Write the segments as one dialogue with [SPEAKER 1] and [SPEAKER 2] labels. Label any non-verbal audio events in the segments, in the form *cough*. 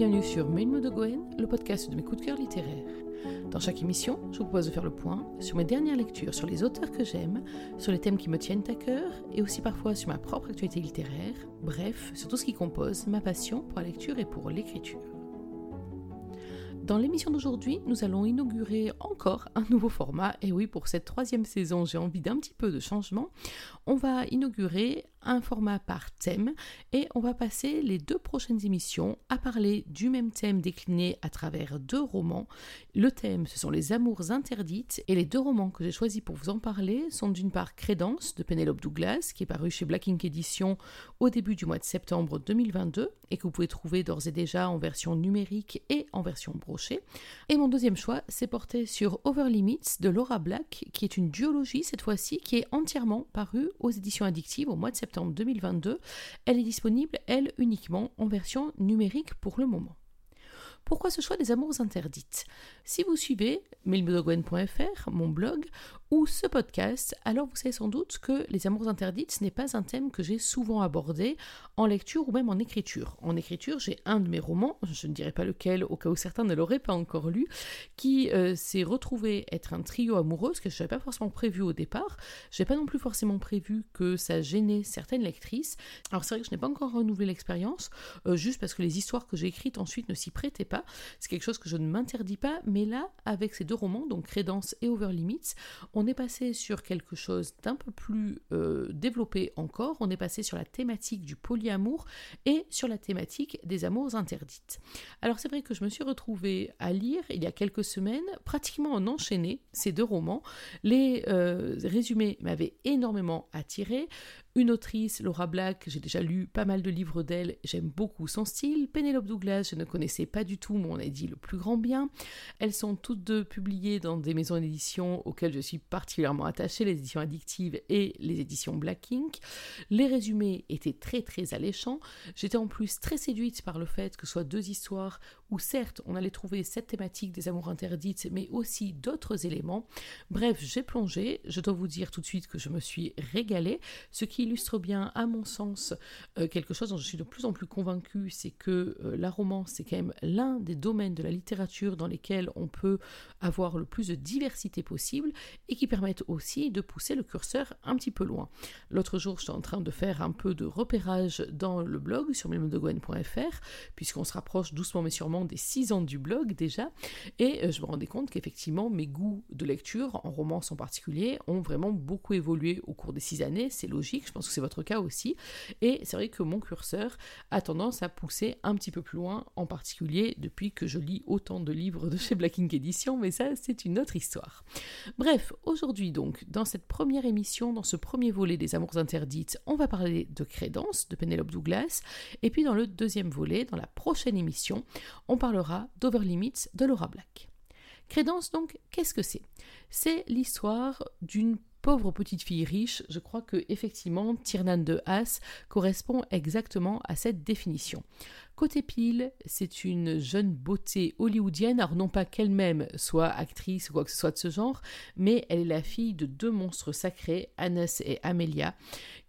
[SPEAKER 1] bienvenue sur Mail de Goen, le podcast de mes coups de cœur littéraires. Dans chaque émission, je vous propose de faire le point sur mes dernières lectures, sur les auteurs que j'aime, sur les thèmes qui me tiennent à cœur et aussi parfois sur ma propre actualité littéraire, bref, sur tout ce qui compose ma passion pour la lecture et pour l'écriture. Dans l'émission d'aujourd'hui, nous allons inaugurer encore un nouveau format. Et oui, pour cette troisième saison, j'ai envie d'un petit peu de changement. On va inaugurer un format par thème et on va passer les deux prochaines émissions à parler du même thème décliné à travers deux romans. Le thème, ce sont les amours interdites et les deux romans que j'ai choisis pour vous en parler sont d'une part Crédence de Penelope Douglas qui est paru chez Black Ink Edition au début du mois de septembre 2022 et que vous pouvez trouver d'ores et déjà en version numérique et en version brochée. Et mon deuxième choix, c'est porté sur Over Limits de Laura Black qui est une duologie cette fois-ci qui est entièrement parue aux éditions addictives au mois de septembre 2022. Elle est disponible, elle, uniquement en version numérique pour le moment. Pourquoi ce choix des amours interdites? Si vous suivez mailbedogwen.fr, mon blog, ou ce podcast, alors vous savez sans doute que les amours interdites, ce n'est pas un thème que j'ai souvent abordé en lecture ou même en écriture. En écriture, j'ai un de mes romans, je ne dirai pas lequel au cas où certains ne l'auraient pas encore lu, qui euh, s'est retrouvé être un trio amoureux, ce que je n'avais pas forcément prévu au départ. Je n'ai pas non plus forcément prévu que ça gênait certaines lectrices. Alors c'est vrai que je n'ai pas encore renouvelé l'expérience, euh, juste parce que les histoires que j'ai écrites ensuite ne s'y prêtaient pas. C'est quelque chose que je ne m'interdis pas, mais là, avec ces deux romans, donc Crédence et Over Limits, on est passé sur quelque chose d'un peu plus euh, développé encore. On est passé sur la thématique du polyamour et sur la thématique des amours interdites. Alors c'est vrai que je me suis retrouvée à lire il y a quelques semaines, pratiquement en enchaîné, ces deux romans. Les euh, résumés m'avaient énormément attiré. Une autrice, Laura Black, j'ai déjà lu pas mal de livres d'elle, j'aime beaucoup son style. Penelope Douglas, je ne connaissais pas du tout, mais on a dit le plus grand bien. Elles sont toutes deux publiées dans des maisons d'édition auxquelles je suis particulièrement attachée, les éditions addictives et les éditions Black Ink. Les résumés étaient très très alléchants. J'étais en plus très séduite par le fait que ce soit deux histoires où certes on allait trouver cette thématique des amours interdites, mais aussi d'autres éléments. Bref, j'ai plongé. Je dois vous dire tout de suite que je me suis régalée, ce qui illustre bien, à mon sens, euh, quelque chose dont je suis de plus en plus convaincue, c'est que euh, la romance, c'est quand même l'un des domaines de la littérature dans lesquels on peut avoir le plus de diversité possible et qui permettent aussi de pousser le curseur un petit peu loin. L'autre jour, j'étais en train de faire un peu de repérage dans le blog sur milmodegwen.fr, puisqu'on se rapproche doucement mais sûrement des 6 ans du blog déjà, et euh, je me rendais compte qu'effectivement, mes goûts de lecture, en romance en particulier, ont vraiment beaucoup évolué au cours des 6 années, c'est logique, je pense que c'est votre cas aussi. Et c'est vrai que mon curseur a tendance à pousser un petit peu plus loin, en particulier depuis que je lis autant de livres de chez Black Ink Edition, mais ça c'est une autre histoire. Bref, aujourd'hui donc, dans cette première émission, dans ce premier volet des Amours interdites, on va parler de Crédence de Penelope Douglas, et puis dans le deuxième volet, dans la prochaine émission, on parlera d'Over Limits de Laura Black. Crédence donc, qu'est-ce que c'est? C'est l'histoire d'une pauvre petite fille riche, je crois que effectivement Tiernan de Haas correspond exactement à cette définition. Côté pile, c'est une jeune beauté hollywoodienne, alors non pas qu'elle-même soit actrice ou quoi que ce soit de ce genre, mais elle est la fille de deux monstres sacrés, Hannes et Amelia,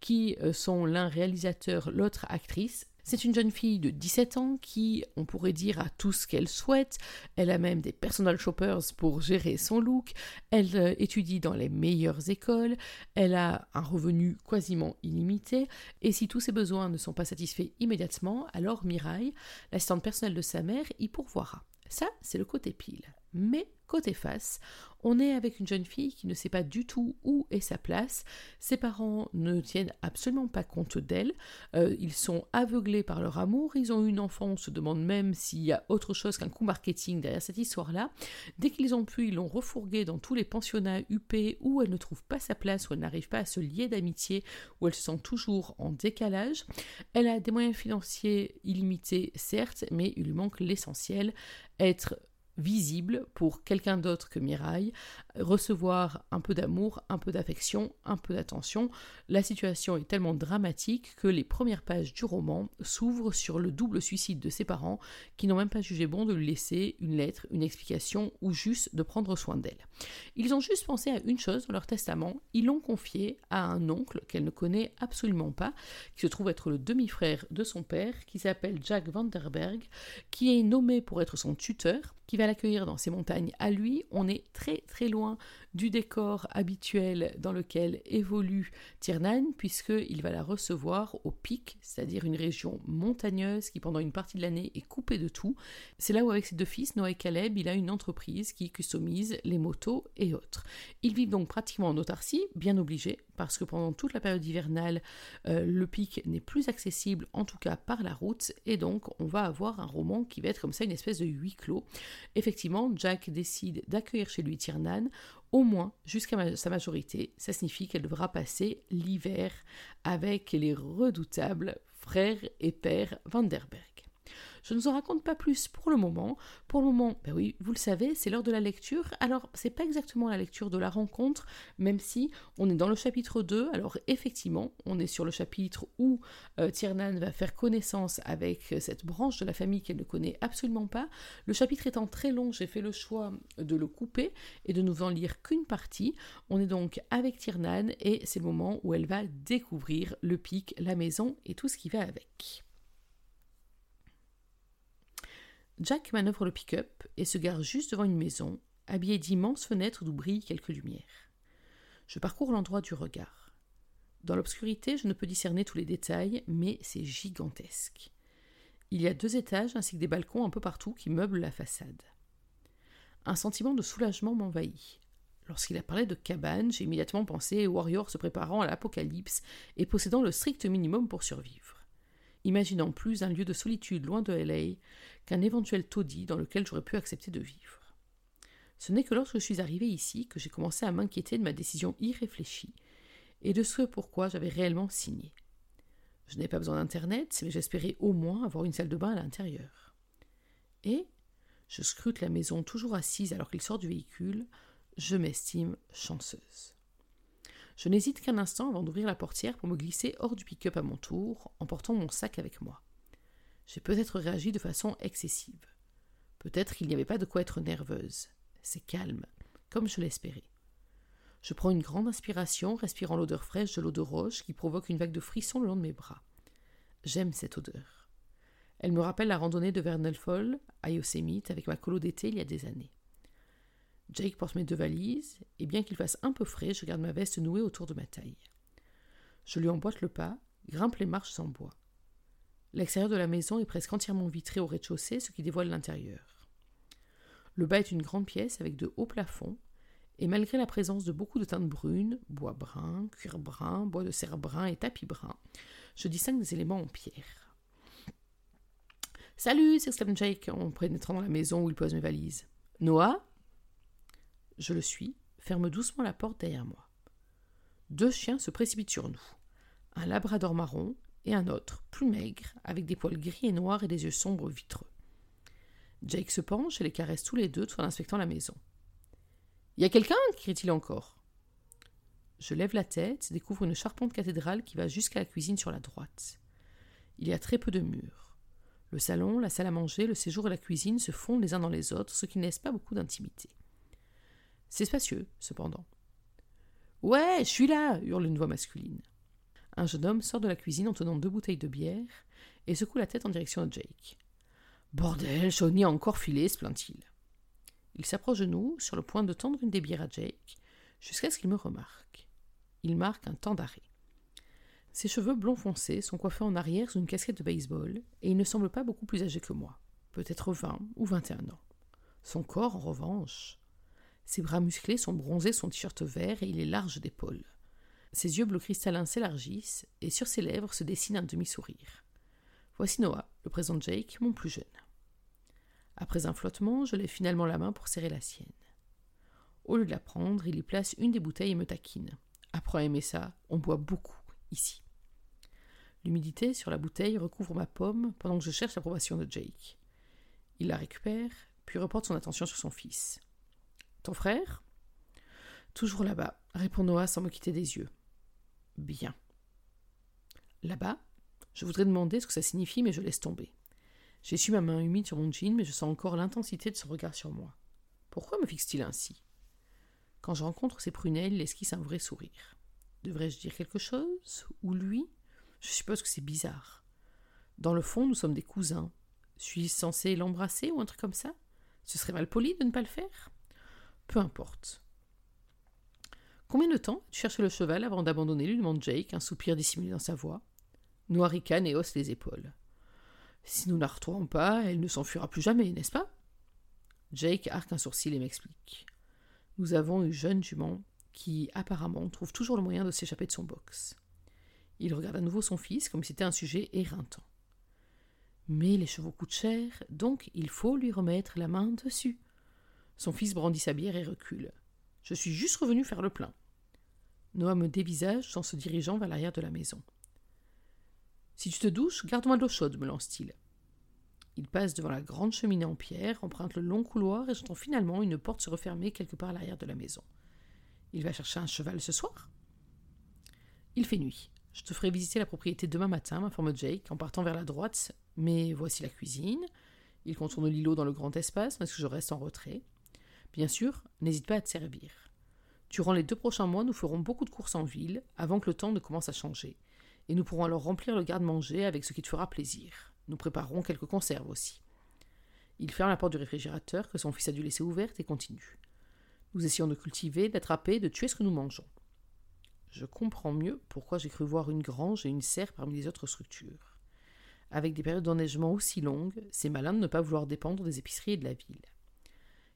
[SPEAKER 1] qui euh, sont l'un réalisateur, l'autre actrice, c'est une jeune fille de 17 ans qui, on pourrait dire, a tout ce qu'elle souhaite. Elle a même des personal shoppers pour gérer son look. Elle euh, étudie dans les meilleures écoles. Elle a un revenu quasiment illimité. Et si tous ses besoins ne sont pas satisfaits immédiatement, alors Mirai, l'assistante personnelle de sa mère, y pourvoira. Ça, c'est le côté pile. Mais côté face, on est avec une jeune fille qui ne sait pas du tout où est sa place. Ses parents ne tiennent absolument pas compte d'elle. Euh, ils sont aveuglés par leur amour. Ils ont une enfant. On se demande même s'il y a autre chose qu'un coup marketing derrière cette histoire-là. Dès qu'ils ont pu, ils l'ont refourguée dans tous les pensionnats UP où elle ne trouve pas sa place, où elle n'arrive pas à se lier d'amitié, où elle se sent toujours en décalage. Elle a des moyens financiers illimités, certes, mais il lui manque l'essentiel être visible pour quelqu'un d'autre que Miraille, recevoir un peu d'amour, un peu d'affection, un peu d'attention. La situation est tellement dramatique que les premières pages du roman s'ouvrent sur le double suicide de ses parents qui n'ont même pas jugé bon de lui laisser une lettre, une explication ou juste de prendre soin d'elle. Ils ont juste pensé à une chose dans leur testament, ils l'ont confié à un oncle qu'elle ne connaît absolument pas, qui se trouve être le demi-frère de son père, qui s'appelle Jack Vanderberg, qui est nommé pour être son tuteur qui va l'accueillir dans ces montagnes à lui. On est très très loin du décor habituel dans lequel évolue Tirnan, puisqu'il va la recevoir au pic, c'est-à-dire une région montagneuse qui pendant une partie de l'année est coupée de tout. C'est là où avec ses deux fils, Noah et Caleb, il a une entreprise qui customise les motos et autres. Ils vivent donc pratiquement en autarcie, bien obligés, parce que pendant toute la période hivernale, euh, le pic n'est plus accessible, en tout cas par la route, et donc on va avoir un roman qui va être comme ça une espèce de huis clos. Effectivement, Jack décide d'accueillir chez lui Tiernan, au moins jusqu'à sa majorité. Ça signifie qu'elle devra passer l'hiver avec les redoutables frères et pères Vanderberg. Je ne vous en raconte pas plus pour le moment. Pour le moment, ben oui, vous le savez, c'est l'heure de la lecture. Alors, c'est pas exactement la lecture de la rencontre, même si on est dans le chapitre 2. Alors, effectivement, on est sur le chapitre où euh, Tiernan va faire connaissance avec cette branche de la famille qu'elle ne connaît absolument pas. Le chapitre étant très long, j'ai fait le choix de le couper et de nous en lire qu'une partie. On est donc avec Tiernan et c'est le moment où elle va découvrir le pic, la maison et tout ce qui va avec. Jack manœuvre le pick-up et se gare juste devant une maison, habillée d'immenses fenêtres d'où brillent quelques lumières. Je parcours l'endroit du regard. Dans l'obscurité, je ne peux discerner tous les détails, mais c'est gigantesque. Il y a deux étages ainsi que des balcons un peu partout qui meublent la façade. Un sentiment de soulagement m'envahit. Lorsqu'il a parlé de cabane, j'ai immédiatement pensé aux warriors se préparant à l'apocalypse et possédant le strict minimum pour survivre imaginant plus un lieu de solitude loin de LA qu'un éventuel taudis dans lequel j'aurais pu accepter de vivre. Ce n'est que lorsque je suis arrivé ici que j'ai commencé à m'inquiéter de ma décision irréfléchie et de ce pourquoi j'avais réellement signé. Je n'avais pas besoin d'Internet, mais j'espérais au moins avoir une salle de bain à l'intérieur. Et je scrute la maison toujours assise alors qu'il sort du véhicule, je m'estime chanceuse. Je n'hésite qu'un instant avant d'ouvrir la portière pour me glisser hors du pick-up à mon tour, en portant mon sac avec moi. J'ai peut-être réagi de façon excessive. Peut-être qu'il n'y avait pas de quoi être nerveuse. C'est calme, comme je l'espérais. Je prends une grande inspiration, respirant l'odeur fraîche de l'eau de roche qui provoque une vague de frissons le long de mes bras. J'aime cette odeur. Elle me rappelle la randonnée de Vernal Fall à Yosemite avec ma colo d'été il y a des années. Jake porte mes deux valises, et bien qu'il fasse un peu frais, je garde ma veste nouée autour de ma taille. Je lui emboîte le pas, grimpe les marches en bois. L'extérieur de la maison est presque entièrement vitré au rez-de-chaussée, ce qui dévoile l'intérieur. Le bas est une grande pièce avec de hauts plafonds, et malgré la présence de beaucoup de teintes brunes, bois brun, cuir brun, bois de serre brun et tapis brun, je distingue des éléments en pierre. Salut, s'exclame Jake en pénétrant dans la maison où il pose mes valises. Noah? Je le suis, ferme doucement la porte derrière moi. Deux chiens se précipitent sur nous. Un labrador marron et un autre, plus maigre, avec des poils gris et noirs et des yeux sombres vitreux. Jake se penche et les caresse tous les deux tout en inspectant la maison. Y a quelqu'un? crie-t-il encore. Je lève la tête, découvre une charpente cathédrale qui va jusqu'à la cuisine sur la droite. Il y a très peu de murs. Le salon, la salle à manger, le séjour et la cuisine se fondent les uns dans les autres, ce qui ne laisse pas beaucoup d'intimité. C'est spacieux, cependant. Ouais, je suis là hurle une voix masculine. Un jeune homme sort de la cuisine en tenant deux bouteilles de bière et secoue la tête en direction de Jake. Bordel, Shawnee a encore filé, se plaint-il. Il s'approche de nous, sur le point de tendre une des bières à Jake, jusqu'à ce qu'il me remarque. Il marque un temps d'arrêt. Ses cheveux blonds foncés sont coiffés en arrière sous une casquette de baseball, et il ne semble pas beaucoup plus âgé que moi, peut-être vingt ou vingt et un ans. Son corps, en revanche, ses bras musclés sont bronzés son t-shirt vert et il est large d'épaules. Ses yeux bleu cristallin s'élargissent et sur ses lèvres se dessine un demi-sourire. Voici Noah, le présente Jake, mon plus jeune. Après un flottement, je lève finalement la main pour serrer la sienne. Au lieu de la prendre, il y place une des bouteilles et me taquine. Après aimer ça, on boit beaucoup ici. L'humidité sur la bouteille recouvre ma pomme pendant que je cherche l'approbation de Jake. Il la récupère, puis reporte son attention sur son fils. Ton frère? Toujours là-bas, répond Noah sans me quitter des yeux. Bien. Là-bas Je voudrais demander ce que ça signifie, mais je laisse tomber. J'ai su ma main humide sur mon jean, mais je sens encore l'intensité de son regard sur moi. Pourquoi me fixe-t-il ainsi? Quand je rencontre ses prunelles, il esquisse un vrai sourire. Devrais-je dire quelque chose? Ou lui? Je suppose que c'est bizarre. Dans le fond, nous sommes des cousins. Suis-je censé l'embrasser ou un truc comme ça? Ce serait mal poli de ne pas le faire? Peu importe. Combien de temps tu cherchais le cheval avant d'abandonner lui demande Jake, un soupir dissimulé dans sa voix. Noah ricane et hausse les épaules. Si nous ne la retrouvons pas, elle ne s'enfuira plus jamais, n'est-ce pas? Jake arque un sourcil et m'explique. Nous avons une jeune jument qui, apparemment, trouve toujours le moyen de s'échapper de son box. Il regarde à nouveau son fils comme si c'était un sujet éreintant. Mais les chevaux coûtent cher, donc il faut lui remettre la main dessus. Son fils brandit sa bière et recule. Je suis juste revenu faire le plein. Noah me dévisage en se dirigeant vers l'arrière de la maison. Si tu te douches, garde-moi de l'eau chaude, me lance-t-il. Il passe devant la grande cheminée en pierre, emprunte le long couloir et j'entends finalement une porte se refermer quelque part à l'arrière de la maison. Il va chercher un cheval ce soir? Il fait nuit. Je te ferai visiter la propriété demain matin, m'informe Jake, en partant vers la droite, mais voici la cuisine. Il contourne l'îlot dans le grand espace, parce que je reste en retrait? Bien sûr, n'hésite pas à te servir. Durant les deux prochains mois, nous ferons beaucoup de courses en ville, avant que le temps ne commence à changer, et nous pourrons alors remplir le garde-manger avec ce qui te fera plaisir. Nous préparerons quelques conserves aussi. Il ferme la porte du réfrigérateur que son fils a dû laisser ouverte et continue. Nous essayons de cultiver, d'attraper, de tuer ce que nous mangeons. Je comprends mieux pourquoi j'ai cru voir une grange et une serre parmi les autres structures. Avec des périodes d'enneigement aussi longues, c'est malin de ne pas vouloir dépendre des épiceries et de la ville.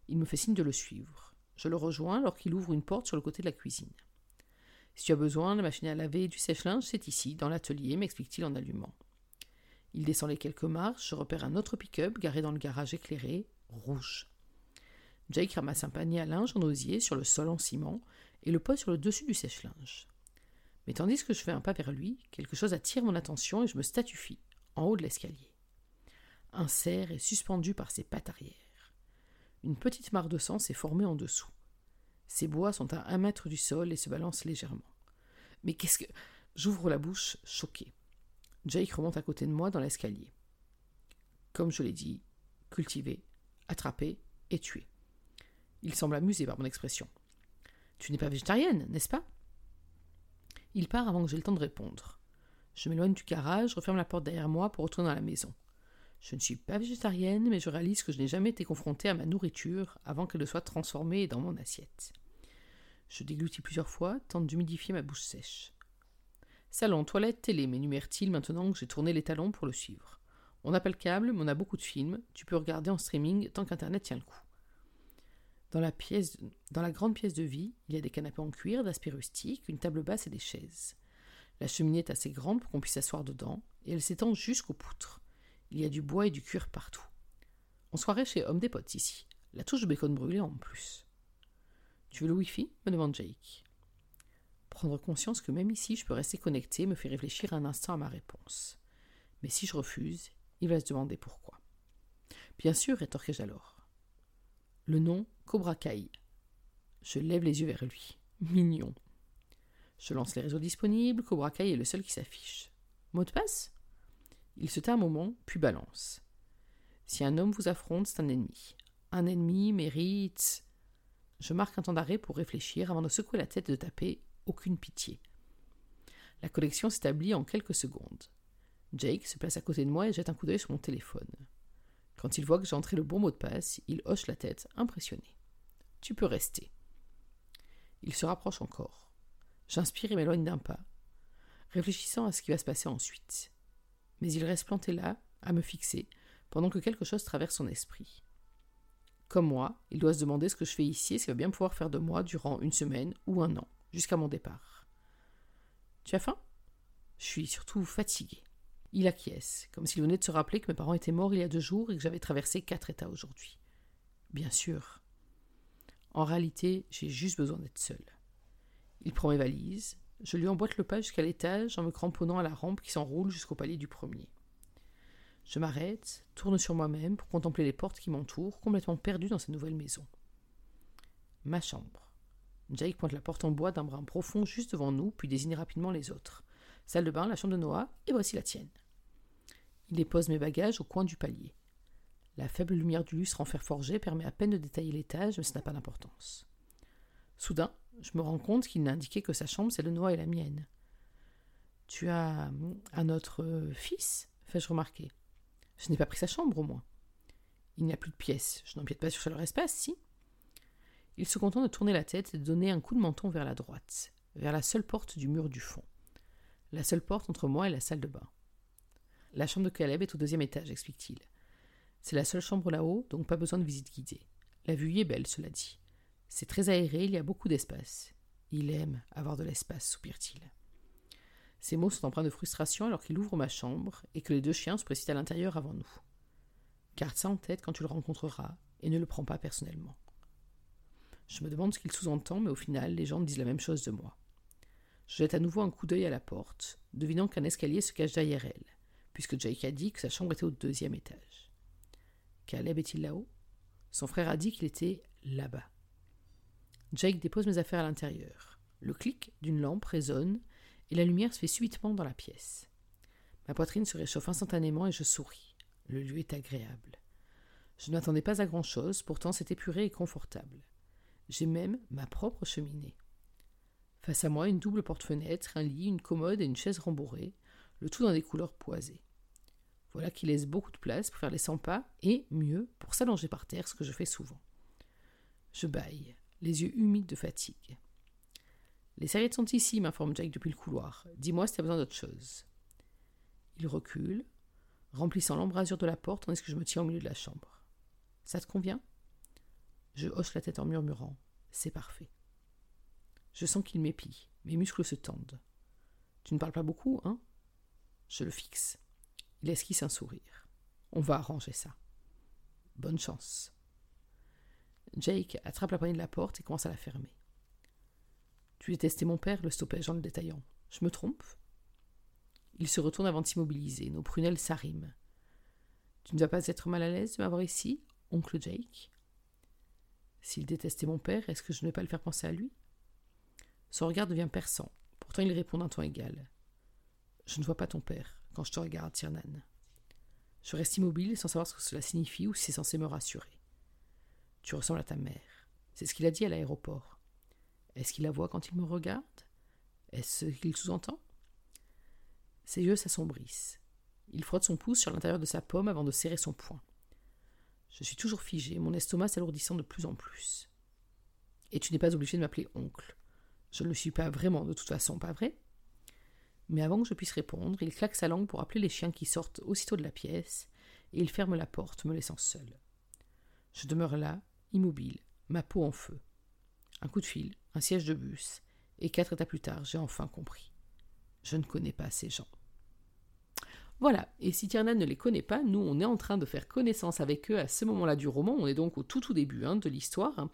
[SPEAKER 1] Il me fait signe de le suivre. Je le rejoins alors qu'il ouvre une porte sur le côté de la cuisine. Si tu as besoin de la machine à laver et du sèche-linge, c'est ici, dans l'atelier, m'explique-t-il en allumant. Il descend les quelques marches, je repère un autre pick-up garé dans le garage éclairé, rouge. Jake ramasse un panier à linge en osier sur le sol en ciment et le pose sur le dessus du sèche-linge. Mais tandis que je fais un pas vers lui, quelque chose attire mon attention et je me statufie, en haut de l'escalier. Un cerf est suspendu par ses pattes arrière. Une petite mare de sang s'est formée en dessous. Ses bois sont à un mètre du sol et se balancent légèrement. Mais qu'est-ce que. J'ouvre la bouche, choqué. Jake remonte à côté de moi dans l'escalier. Comme je l'ai dit, cultivé, attrapé et tué. Il semble amusé par mon expression. Tu n'es pas végétarienne, n'est-ce pas? Il part avant que j'aie le temps de répondre. Je m'éloigne du garage, referme la porte derrière moi pour retourner dans la maison. Je ne suis pas végétarienne, mais je réalise que je n'ai jamais été confrontée à ma nourriture avant qu'elle ne soit transformée dans mon assiette. Je déglutis plusieurs fois, tente d'humidifier ma bouche sèche. Salon, toilette, télé, m'énumère-t-il maintenant que j'ai tourné les talons pour le suivre? On n'a pas le câble, mais on a beaucoup de films. Tu peux regarder en streaming tant qu'Internet tient le coup. Dans la, pièce, dans la grande pièce de vie, il y a des canapés en cuir, d'aspect rustique, une table basse et des chaises. La cheminée est assez grande pour qu'on puisse s'asseoir dedans, et elle s'étend jusqu'aux poutres. Il y a du bois et du cuir partout. On soirée chez Homme des Potes ici. La touche de bacon brûlé en plus. Tu veux le Wi-Fi? Me demande Jake. Prendre conscience que même ici je peux rester connecté me fait réfléchir un instant à ma réponse. Mais si je refuse, il va se demander pourquoi. Bien sûr, rétorquai-je alors. Le nom Cobra Kai. Je lève les yeux vers lui. Mignon. Je lance les réseaux disponibles, Cobra Kai est le seul qui s'affiche. Mot de passe? Il se tait un moment, puis balance. Si un homme vous affronte, c'est un ennemi. Un ennemi mérite. Je marque un temps d'arrêt pour réfléchir avant de secouer la tête et de taper aucune pitié. La collection s'établit en quelques secondes. Jake se place à côté de moi et jette un coup d'œil sur mon téléphone. Quand il voit que j'ai entré le bon mot de passe, il hoche la tête, impressionné. Tu peux rester. Il se rapproche encore. J'inspire et m'éloigne d'un pas, réfléchissant à ce qui va se passer ensuite. Mais il reste planté là, à me fixer, pendant que quelque chose traverse son esprit. Comme moi, il doit se demander ce que je fais ici et s'il va bien pouvoir faire de moi durant une semaine ou un an, jusqu'à mon départ. Tu as faim? Je suis surtout fatigué. Il acquiesce, comme s'il venait de se rappeler que mes parents étaient morts il y a deux jours et que j'avais traversé quatre états aujourd'hui. Bien sûr. En réalité, j'ai juste besoin d'être seul. Il prend mes valises, je lui emboîte le pas jusqu'à l'étage en me cramponnant à la rampe qui s'enroule jusqu'au palier du premier. Je m'arrête, tourne sur moi-même pour contempler les portes qui m'entourent, complètement perdu dans cette nouvelle maison. Ma chambre. Jake pointe la porte en bois d'un brin profond juste devant nous, puis désigne rapidement les autres. Salle de bain, la chambre de Noah, et voici la tienne. Il dépose mes bagages au coin du palier. La faible lumière du lustre en fer forgé permet à peine de détailler l'étage, mais ça n'a pas d'importance. Soudain, je me rends compte qu'il n'a indiqué que sa chambre, celle de Noah et la mienne. Tu as un autre fils fais-je remarquer. Je n'ai pas pris sa chambre, au moins. Il n'y a plus de pièces. Je n'empiète pas sur leur espace, si Il se contente de tourner la tête et de donner un coup de menton vers la droite, vers la seule porte du mur du fond. La seule porte entre moi et la salle de bain. La chambre de Caleb est au deuxième étage, explique-t-il. C'est la seule chambre là-haut, donc pas besoin de visite guidée. La vue y est belle, cela dit. C'est très aéré, il y a beaucoup d'espace. Il aime avoir de l'espace, soupire-t-il. Ces mots sont empreints de frustration alors qu'il ouvre ma chambre et que les deux chiens se précipitent à l'intérieur avant nous. Garde ça en tête quand tu le rencontreras et ne le prends pas personnellement. Je me demande ce qu'il sous-entend, mais au final, les gens disent la même chose de moi. Je jette à nouveau un coup d'œil à la porte, devinant qu'un escalier se cache derrière elle, puisque Jake a dit que sa chambre était au deuxième étage. Caleb est-il là-haut? Son frère a dit qu'il était là-bas. Jake dépose mes affaires à l'intérieur. Le clic d'une lampe résonne et la lumière se fait subitement dans la pièce. Ma poitrine se réchauffe instantanément et je souris. Le lieu est agréable. Je ne m'attendais pas à grand-chose, pourtant c'est épuré et confortable. J'ai même ma propre cheminée. Face à moi, une double porte-fenêtre, un lit, une commode et une chaise rembourrée, le tout dans des couleurs poisées. Voilà qui laisse beaucoup de place pour faire les 100 pas et, mieux, pour s'allonger par terre, ce que je fais souvent. Je bâille, les yeux humides de fatigue. Les serviettes sont ici, m'informe Jack depuis le couloir. Dis-moi si tu as besoin d'autre chose. Il recule, remplissant l'embrasure de la porte tandis que je me tiens au milieu de la chambre. Ça te convient? Je hoche la tête en murmurant. C'est parfait. Je sens qu'il m'épie. Mes muscles se tendent. Tu ne parles pas beaucoup, hein? Je le fixe. Il esquisse un sourire. On va arranger ça. Bonne chance. Jake attrape la poignée de la porte et commence à la fermer. Tu détestais mon père, le stoppage en le détaillant. Je me trompe? Il se retourne avant de s'immobiliser. Nos prunelles s'arriment. Tu ne vas pas être mal à l'aise de m'avoir ici, oncle Jake? S'il détestait mon père, est-ce que je ne vais pas le faire penser à lui? Son regard devient perçant. Pourtant, il répond d'un ton égal. Je ne vois pas ton père quand je te regarde, Tiernan. Je reste immobile sans savoir ce que cela signifie ou si c'est censé me rassurer. Tu ressembles à ta mère. C'est ce qu'il a dit à l'aéroport. Est-ce qu'il la voit quand il me regarde? Est-ce qu'il sous-entend? Ses yeux s'assombrissent. Il frotte son pouce sur l'intérieur de sa pomme avant de serrer son poing. Je suis toujours figé, mon estomac s'alourdissant de plus en plus. Et tu n'es pas obligé de m'appeler oncle. Je ne le suis pas vraiment, de toute façon, pas vrai? Mais avant que je puisse répondre, il claque sa langue pour appeler les chiens qui sortent aussitôt de la pièce, et il ferme la porte, me laissant seul. Je demeure là, immobile, ma peau en feu. Un coup de fil, un siège de bus, et quatre états plus tard, j'ai enfin compris. Je ne connais pas ces gens. Voilà, et si Tiernan ne les connaît pas, nous on est en train de faire connaissance avec eux à ce moment-là du roman, on est donc au tout tout début hein, de l'histoire.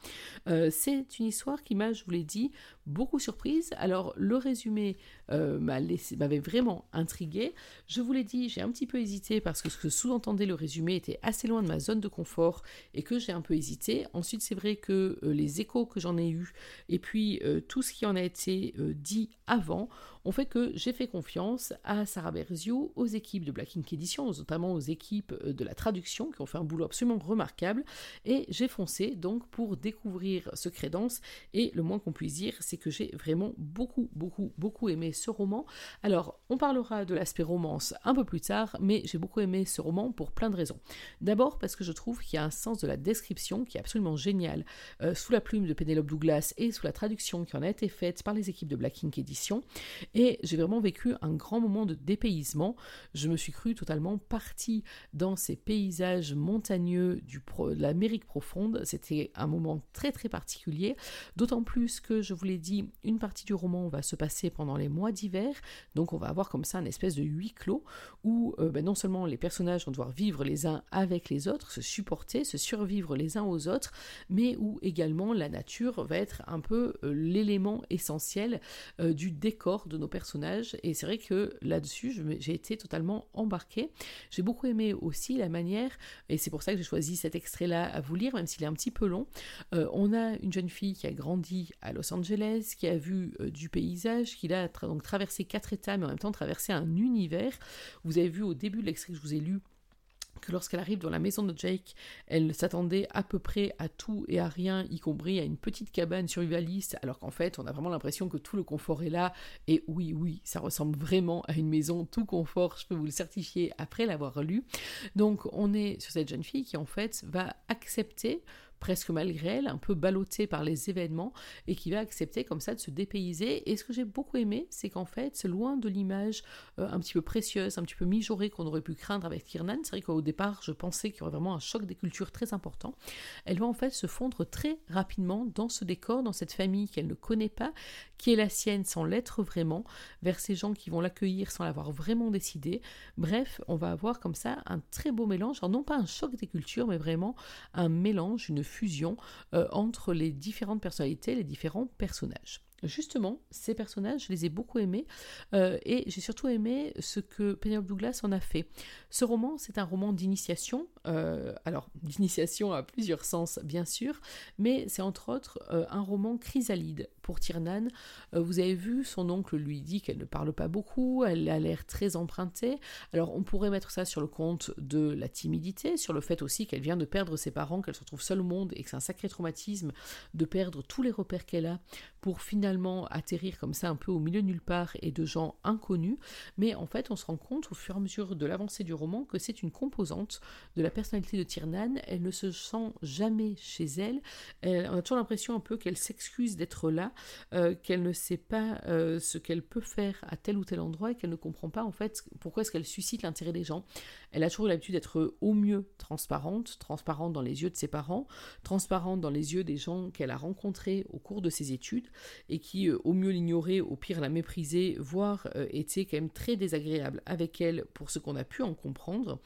[SPEAKER 1] Euh, c'est une histoire qui m'a, je vous l'ai dit, beaucoup surprise. Alors le résumé euh, m'avait vraiment intrigué. Je vous l'ai dit, j'ai un petit peu hésité parce que ce que sous-entendait le résumé était assez loin de ma zone de confort et que j'ai un peu hésité. Ensuite c'est vrai que euh, les échos que j'en ai eus et puis tout ce qui en a été dit avant ont fait que j'ai fait confiance à Sarah Berziou, aux équipes de Black Ink Edition, notamment aux équipes euh, de la traduction qui ont fait un boulot absolument remarquable. Et j'ai foncé donc pour découvrir ce crédence. Et le moins qu'on puisse dire, c'est que j'ai vraiment beaucoup, beaucoup, beaucoup aimé ce roman. Alors, on parlera de l'aspect romance un peu plus tard, mais j'ai beaucoup aimé ce roman pour plein de raisons. D'abord parce que je trouve qu'il y a un sens de la description qui est absolument génial euh, sous la plume de Penelope Douglas et sous la traduction qui en a été faite par les équipes de Black Ink Edition. Et j'ai vraiment vécu un grand moment de dépaysement. Je me suis cru totalement partie dans ces paysages montagneux de l'Amérique profonde. C'était un moment très très particulier, d'autant plus que je vous l'ai dit, une partie du roman va se passer pendant les mois d'hiver, donc on va avoir comme ça un espèce de huis clos où euh, ben, non seulement les personnages vont devoir vivre les uns avec les autres, se supporter, se survivre les uns aux autres, mais où également la nature va être un peu euh, l'élément essentiel euh, du décor de nos personnages. Et c'est vrai que là-dessus, j'ai été totalement embarquée. J'ai beaucoup aimé aussi la manière, et c'est pour ça que j'ai choisi cet extrait-là à vous lire, même s'il est un petit peu long. on a une jeune fille qui a grandi à Los Angeles, qui a vu du paysage, qui a donc traversé quatre états, mais en même temps traversé un univers. Vous avez vu au début de l'extrait que je vous ai lu que lorsqu'elle arrive dans la maison de Jake, elle s'attendait à peu près à tout et à rien, y compris à une petite cabane survivaliste, alors qu'en fait, on a vraiment l'impression que tout le confort est là. Et oui, oui, ça ressemble vraiment à une maison tout confort, je peux vous le certifier après l'avoir lu. Donc, on est sur cette jeune fille qui, en fait, va accepter presque malgré elle, un peu ballottée par les événements, et qui va accepter comme ça de se dépayser. Et ce que j'ai beaucoup aimé, c'est qu'en fait, loin de l'image euh, un petit peu précieuse, un petit peu mijaurée qu'on aurait pu craindre avec Tiernan. C'est vrai qu'au départ, je pensais qu'il y aurait vraiment un choc des cultures très important. Elle va en fait se fondre très rapidement dans ce décor, dans cette famille qu'elle ne connaît pas, qui est la sienne sans l'être vraiment, vers ces gens qui vont l'accueillir sans l'avoir vraiment décidé. Bref, on va avoir comme ça un très beau mélange, alors non pas un choc des cultures, mais vraiment un mélange, une fusion euh, entre les différentes personnalités, les différents personnages. Justement, ces personnages, je les ai beaucoup aimés euh, et j'ai surtout aimé ce que Penelope Douglas en a fait. Ce roman, c'est un roman d'initiation, euh, alors *laughs* d'initiation à plusieurs sens bien sûr, mais c'est entre autres un roman chrysalide pour Tiernan. vous avez vu, son oncle lui dit qu'elle ne parle pas beaucoup, elle a l'air très empruntée. Alors on pourrait mettre ça sur le compte de la timidité, sur le fait aussi qu'elle vient de perdre ses parents, qu'elle se retrouve seule au monde et que c'est un sacré traumatisme de perdre tous les repères qu'elle a pour finalement atterrir comme ça un peu au milieu de nulle part et de gens inconnus. Mais en fait, on se rend compte au fur et à mesure de l'avancée du roman que c'est une composante de la personnalité de Tiernan. Elle ne se sent jamais chez elle. on a toujours l'impression un peu qu'elle s'excuse d'être là, euh, qu'elle ne sait pas euh, ce qu'elle peut faire à tel ou tel endroit et qu'elle ne comprend pas en fait pourquoi est-ce qu'elle suscite l'intérêt des gens. Elle a toujours l'habitude d'être au mieux transparente, transparente dans les yeux de ses parents, transparente dans les yeux des gens qu'elle a rencontrés au cours de ses études et qui euh, au mieux l'ignoraient, au pire la méprisaient, voire étaient quand même très désagréables avec elle pour ce qu'on a pu en comprendre.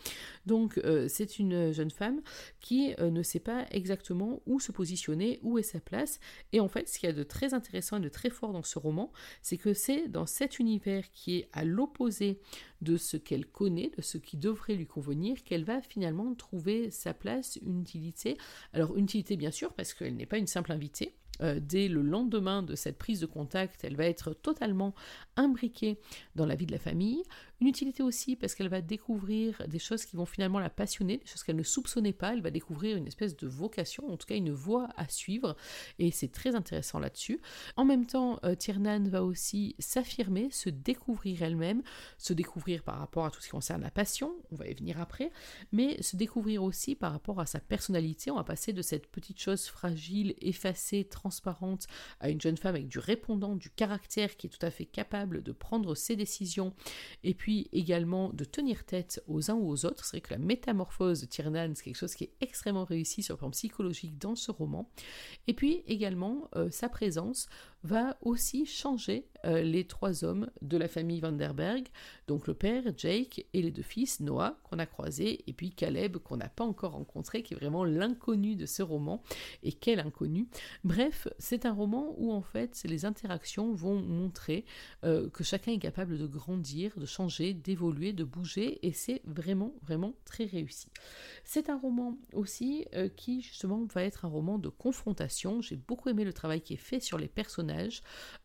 [SPEAKER 1] Donc c'est une jeune femme qui ne sait pas exactement où se positionner, où est sa place. Et en fait, ce qu'il y a de très intéressant et de très fort dans ce roman, c'est que c'est dans cet univers qui est à l'opposé de ce qu'elle connaît, de ce qui devrait lui convenir, qu'elle va finalement trouver sa place, une utilité. Alors une utilité bien sûr, parce qu'elle n'est pas une simple invitée, euh, dès le lendemain de cette prise de contact, elle va être totalement imbriquée dans la vie de la famille. Une utilité aussi parce qu'elle va découvrir des choses qui vont finalement la passionner, des choses qu'elle ne soupçonnait pas. Elle va découvrir une espèce de vocation, en tout cas une voie à suivre, et c'est très intéressant là-dessus. En même temps, euh, Tiernan va aussi s'affirmer, se découvrir elle-même, se découvrir par rapport à tout ce qui concerne la passion, on va y venir après, mais se découvrir aussi par rapport à sa personnalité. On va passer de cette petite chose fragile, effacée, transparente, à une jeune femme avec du répondant, du caractère qui est tout à fait capable de prendre ses décisions et puis également de tenir tête aux uns ou aux autres. C'est vrai que la métamorphose de Tiernan, c'est quelque chose qui est extrêmement réussi sur le plan psychologique dans ce roman. Et puis également euh, sa présence va aussi changer euh, les trois hommes de la famille Vanderberg, donc le père, Jake, et les deux fils, Noah, qu'on a croisé, et puis Caleb, qu'on n'a pas encore rencontré, qui est vraiment l'inconnu de ce roman. Et quel inconnu Bref, c'est un roman où en fait les interactions vont montrer euh, que chacun est capable de grandir, de changer, d'évoluer, de bouger, et c'est vraiment, vraiment très réussi. C'est un roman aussi euh, qui justement va être un roman de confrontation. J'ai beaucoup aimé le travail qui est fait sur les personnages.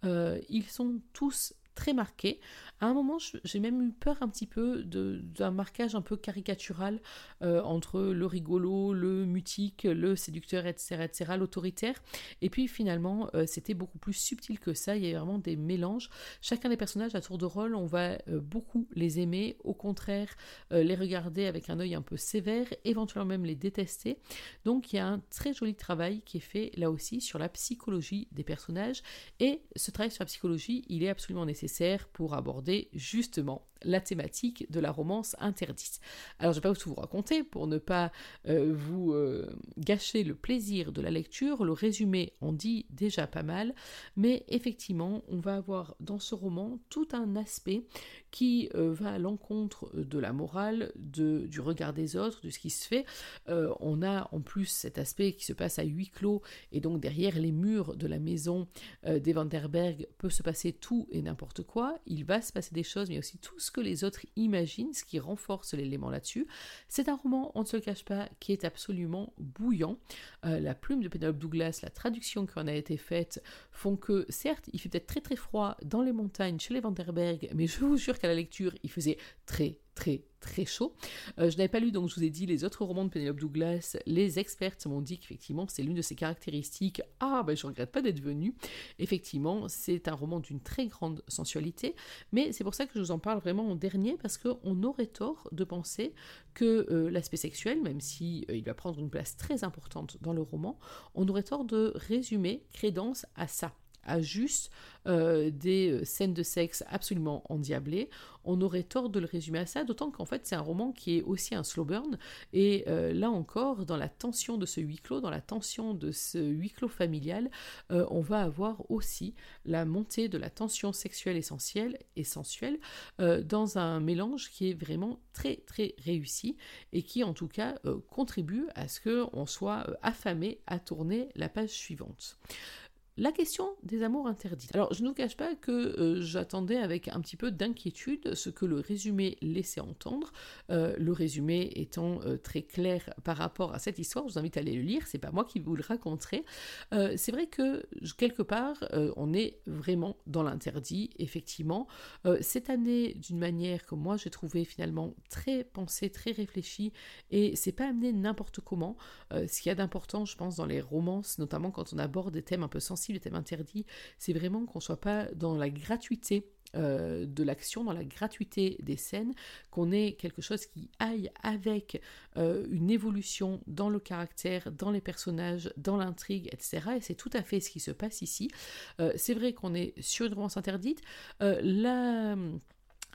[SPEAKER 1] Euh, ils sont tous très marqués. À un moment, j'ai même eu peur un petit peu d'un marquage un peu caricatural euh, entre le rigolo, le mutique, le séducteur, etc., etc., l'autoritaire. Et puis finalement, euh, c'était beaucoup plus subtil que ça. Il y a vraiment des mélanges. Chacun des personnages à tour de rôle, on va euh, beaucoup les aimer, au contraire, les regarder avec un œil un peu sévère, éventuellement même les détester. Donc il y a un très joli travail qui est fait là aussi sur la psychologie des personnages. Et ce travail sur la psychologie, il est absolument nécessaire pour aborder justement la thématique de la romance interdite. Alors je ne vais pas tout vous raconter pour ne pas euh, vous euh, gâcher le plaisir de la lecture, le résumé en dit déjà pas mal, mais effectivement on va avoir dans ce roman tout un aspect qui euh, va à l'encontre de la morale, du regard des autres, de ce qui se fait. on a en plus cet aspect qui se passe à huis clos et donc derrière les murs de la maison des Vanderberg peut se passer tout et n'importe quoi. Il va se passer des choses, mais aussi tout ce que les autres imaginent, ce qui renforce l'élément là-dessus. C'est un roman, on ne se le cache pas, qui est absolument bouillant. Euh, la plume de Penelope Douglas, la traduction qui en a été faite, font que, certes, il fait peut-être très très froid dans les montagnes chez les Vanderberg, mais je vous jure qu'à la lecture, il faisait très très très chaud. Euh, je n'avais pas lu, donc je vous ai dit, les autres romans de Penelope Douglas. Les experts m'ont dit qu'effectivement, c'est l'une de ses caractéristiques. Ah, ben je regrette pas d'être venu. Effectivement, c'est un roman d'une très grande sensualité, mais c'est pour ça que je vous en parle vraiment en dernier, parce qu'on aurait tort de penser que euh, l'aspect sexuel, même si euh, il va prendre une place très importante dans le roman, on aurait tort de résumer crédence à ça à juste euh, des euh, scènes de sexe absolument endiablées, on aurait tort de le résumer à ça, d'autant qu'en fait c'est un roman qui est aussi un slow burn, et euh, là encore, dans la tension de ce huis clos, dans la tension de ce huis clos familial, on va avoir aussi la montée de la tension sexuelle essentielle et dans un mélange qui est vraiment très très réussi et qui en tout cas contribue à ce qu'on soit affamé à tourner la page suivante. La question des amours interdits. Alors, je ne vous cache pas que euh, j'attendais avec un petit peu d'inquiétude ce que le résumé laissait entendre. Euh, le résumé étant euh, très clair par rapport à cette histoire, je vous invite à aller le lire, c'est pas moi qui vous le raconterai. c'est vrai que quelque part, on est vraiment dans l'interdit, effectivement. cette année, d'une manière que moi j'ai trouvé finalement très pensée, très réfléchie, et c'est pas amené n'importe comment. ce qu'il y a d'important, je pense, dans les romances, notamment quand on aborde des thèmes un peu sensibles, le thème interdit, c'est vraiment qu'on soit pas dans la gratuité euh, de l'action, dans la gratuité des scènes, qu'on ait quelque chose qui aille avec euh, une évolution dans le caractère, dans les personnages, dans l'intrigue, etc. Et c'est tout à fait ce qui se passe ici. Euh, c'est vrai qu'on est sur une romance interdite. la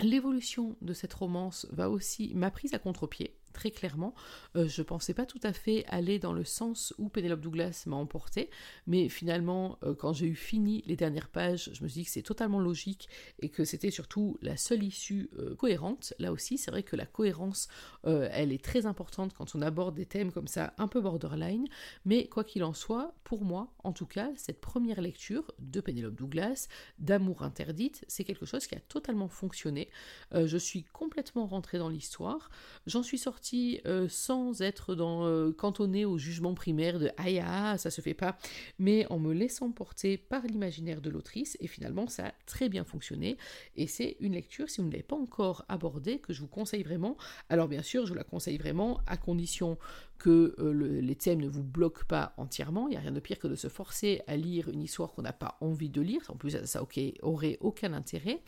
[SPEAKER 1] L'évolution de cette romance va aussi m'a prise à contre-pied très clairement. Euh, je pensais pas tout à fait aller dans le sens où Penelope Douglas m'a emporté, mais finalement, euh, quand j'ai eu fini les dernières pages, je me suis dit que c'est totalement logique et que c'était surtout la seule issue euh, cohérente. Là aussi, c'est vrai que la cohérence, elle est très importante quand on aborde des thèmes comme ça, un peu borderline, mais quoi qu'il en soit, pour moi, en tout cas, cette première lecture de Penelope Douglas, d'amour interdite, c'est quelque chose qui a totalement fonctionné. je suis complètement rentrée dans l'histoire, j'en suis sortie euh, sans être dans, euh, cantonné au jugement primaire de aïe ah, ça se fait pas, mais en me laissant porter par l'imaginaire de l'autrice et finalement ça a très bien fonctionné et c'est une lecture si vous ne l'avez pas encore abordée que je vous conseille vraiment. Alors bien sûr, je vous la conseille vraiment à condition que euh, les thèmes ne vous bloquent pas entièrement. Il n'y a rien de pire que de se forcer à lire une histoire qu'on n'a pas envie de lire. En plus, ça, ça aurait aucun intérêt.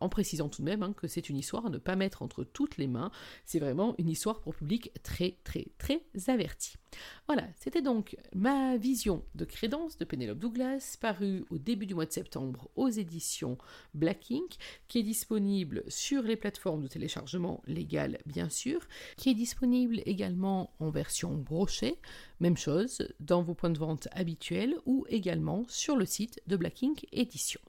[SPEAKER 1] En précisant tout de même hein, que c'est une histoire à ne pas mettre entre toutes les mains. C'est vraiment une histoire pour public très, très, très averti. Voilà, c'était donc ma vision de Crédence de Penelope Douglas, parue au début du mois de septembre aux éditions Black Ink, qui est disponible sur les plateformes de téléchargement légales, bien sûr, qui est disponible également en version brochée, même chose, dans vos points de vente habituels ou également sur le site de Black Ink Édition.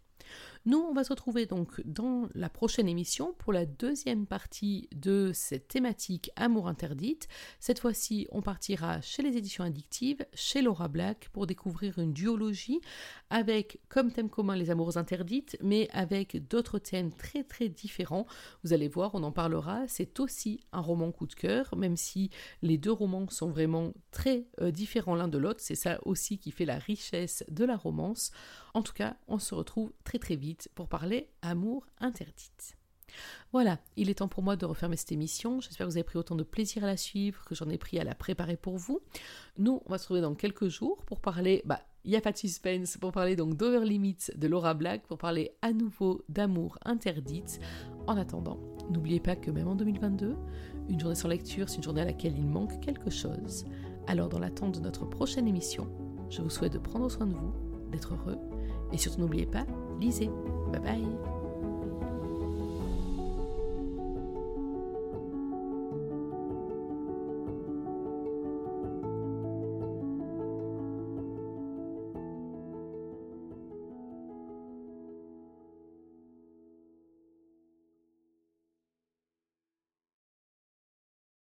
[SPEAKER 1] Nous, on va se retrouver donc dans la prochaine émission pour la deuxième partie de cette thématique Amour interdite. Cette fois-ci, on partira chez les éditions addictives, chez Laura Black, pour découvrir une duologie avec comme thème commun les amours interdites, mais avec d'autres thèmes très très différents. Vous allez voir, on en parlera. C'est aussi un roman coup de cœur, même si les deux romans sont vraiment très euh, différents l'un de l'autre. C'est ça aussi qui fait la richesse de la romance. En tout cas, on se retrouve très très vite pour parler amour interdite. Voilà, il est temps pour moi de refermer cette émission. J'espère que vous avez pris autant de plaisir à la suivre que j'en ai pris à la préparer pour vous. Nous, on va se retrouver dans quelques jours pour parler, bah, il n'y a pas de suspense, pour parler donc d'Over Limits de Laura Black, pour parler à nouveau d'amour interdite. En attendant, n'oubliez pas que même en 2022, une journée sans lecture, c'est une journée à laquelle il manque quelque chose. Alors, dans l'attente de notre prochaine émission, je vous souhaite de prendre soin de vous, d'être heureux et surtout n'oubliez pas, lisez. Bye bye